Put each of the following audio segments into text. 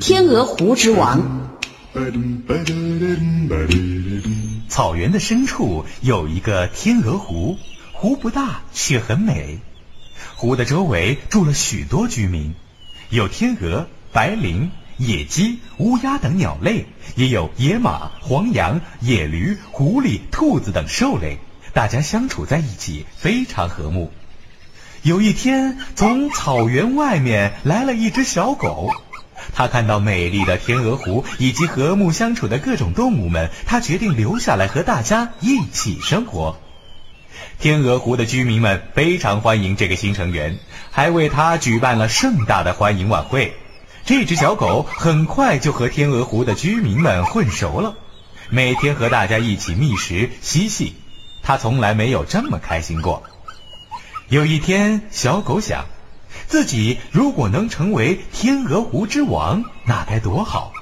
天鹅湖之王。草原的深处有一个天鹅湖，湖不大，却很美。湖的周围住了许多居民，有天鹅、白灵、野鸡、乌鸦等鸟类，也有野马、黄羊、野驴、狐狸、兔子等兽类。大家相处在一起，非常和睦。有一天，从草原外面来了一只小狗。他看到美丽的天鹅湖以及和睦相处的各种动物们，他决定留下来和大家一起生活。天鹅湖的居民们非常欢迎这个新成员，还为他举办了盛大的欢迎晚会。这只小狗很快就和天鹅湖的居民们混熟了，每天和大家一起觅食嬉戏。他从来没有这么开心过。有一天，小狗想。自己如果能成为天鹅湖之王，那该多好！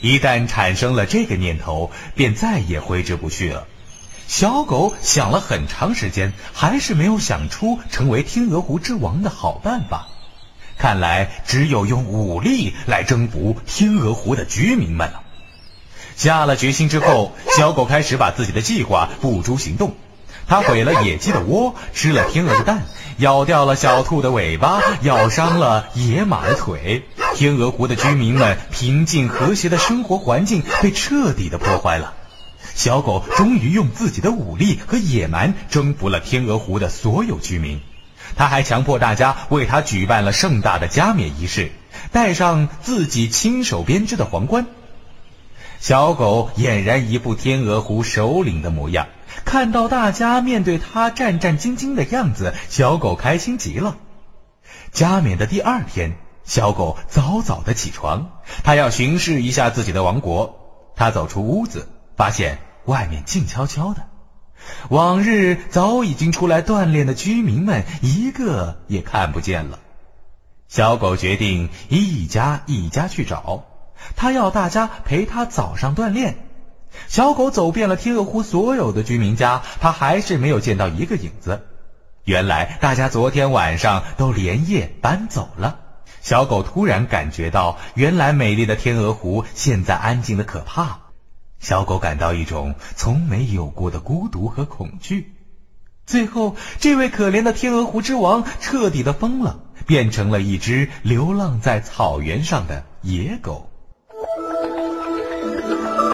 一旦产生了这个念头，便再也挥之不去了。小狗想了很长时间，还是没有想出成为天鹅湖之王的好办法。看来只有用武力来征服天鹅湖的居民们了。下了决心之后，小狗开始把自己的计划付诸行动。他毁了野鸡的窝，吃了天鹅的蛋，咬掉了小兔的尾巴，咬伤了野马的腿。天鹅湖的居民们平静和谐的生活环境被彻底的破坏了。小狗终于用自己的武力和野蛮征服了天鹅湖的所有居民。他还强迫大家为他举办了盛大的加冕仪式，戴上自己亲手编织的皇冠。小狗俨然一副天鹅湖首领的模样。看到大家面对他战战兢兢的样子，小狗开心极了。加冕的第二天，小狗早早的起床，它要巡视一下自己的王国。它走出屋子，发现外面静悄悄的，往日早已经出来锻炼的居民们一个也看不见了。小狗决定一家一家去找，他要大家陪他早上锻炼。小狗走遍了天鹅湖所有的居民家，它还是没有见到一个影子。原来大家昨天晚上都连夜搬走了。小狗突然感觉到，原来美丽的天鹅湖现在安静的可怕。小狗感到一种从没有过的孤独和恐惧。最后，这位可怜的天鹅湖之王彻底的疯了，变成了一只流浪在草原上的野狗。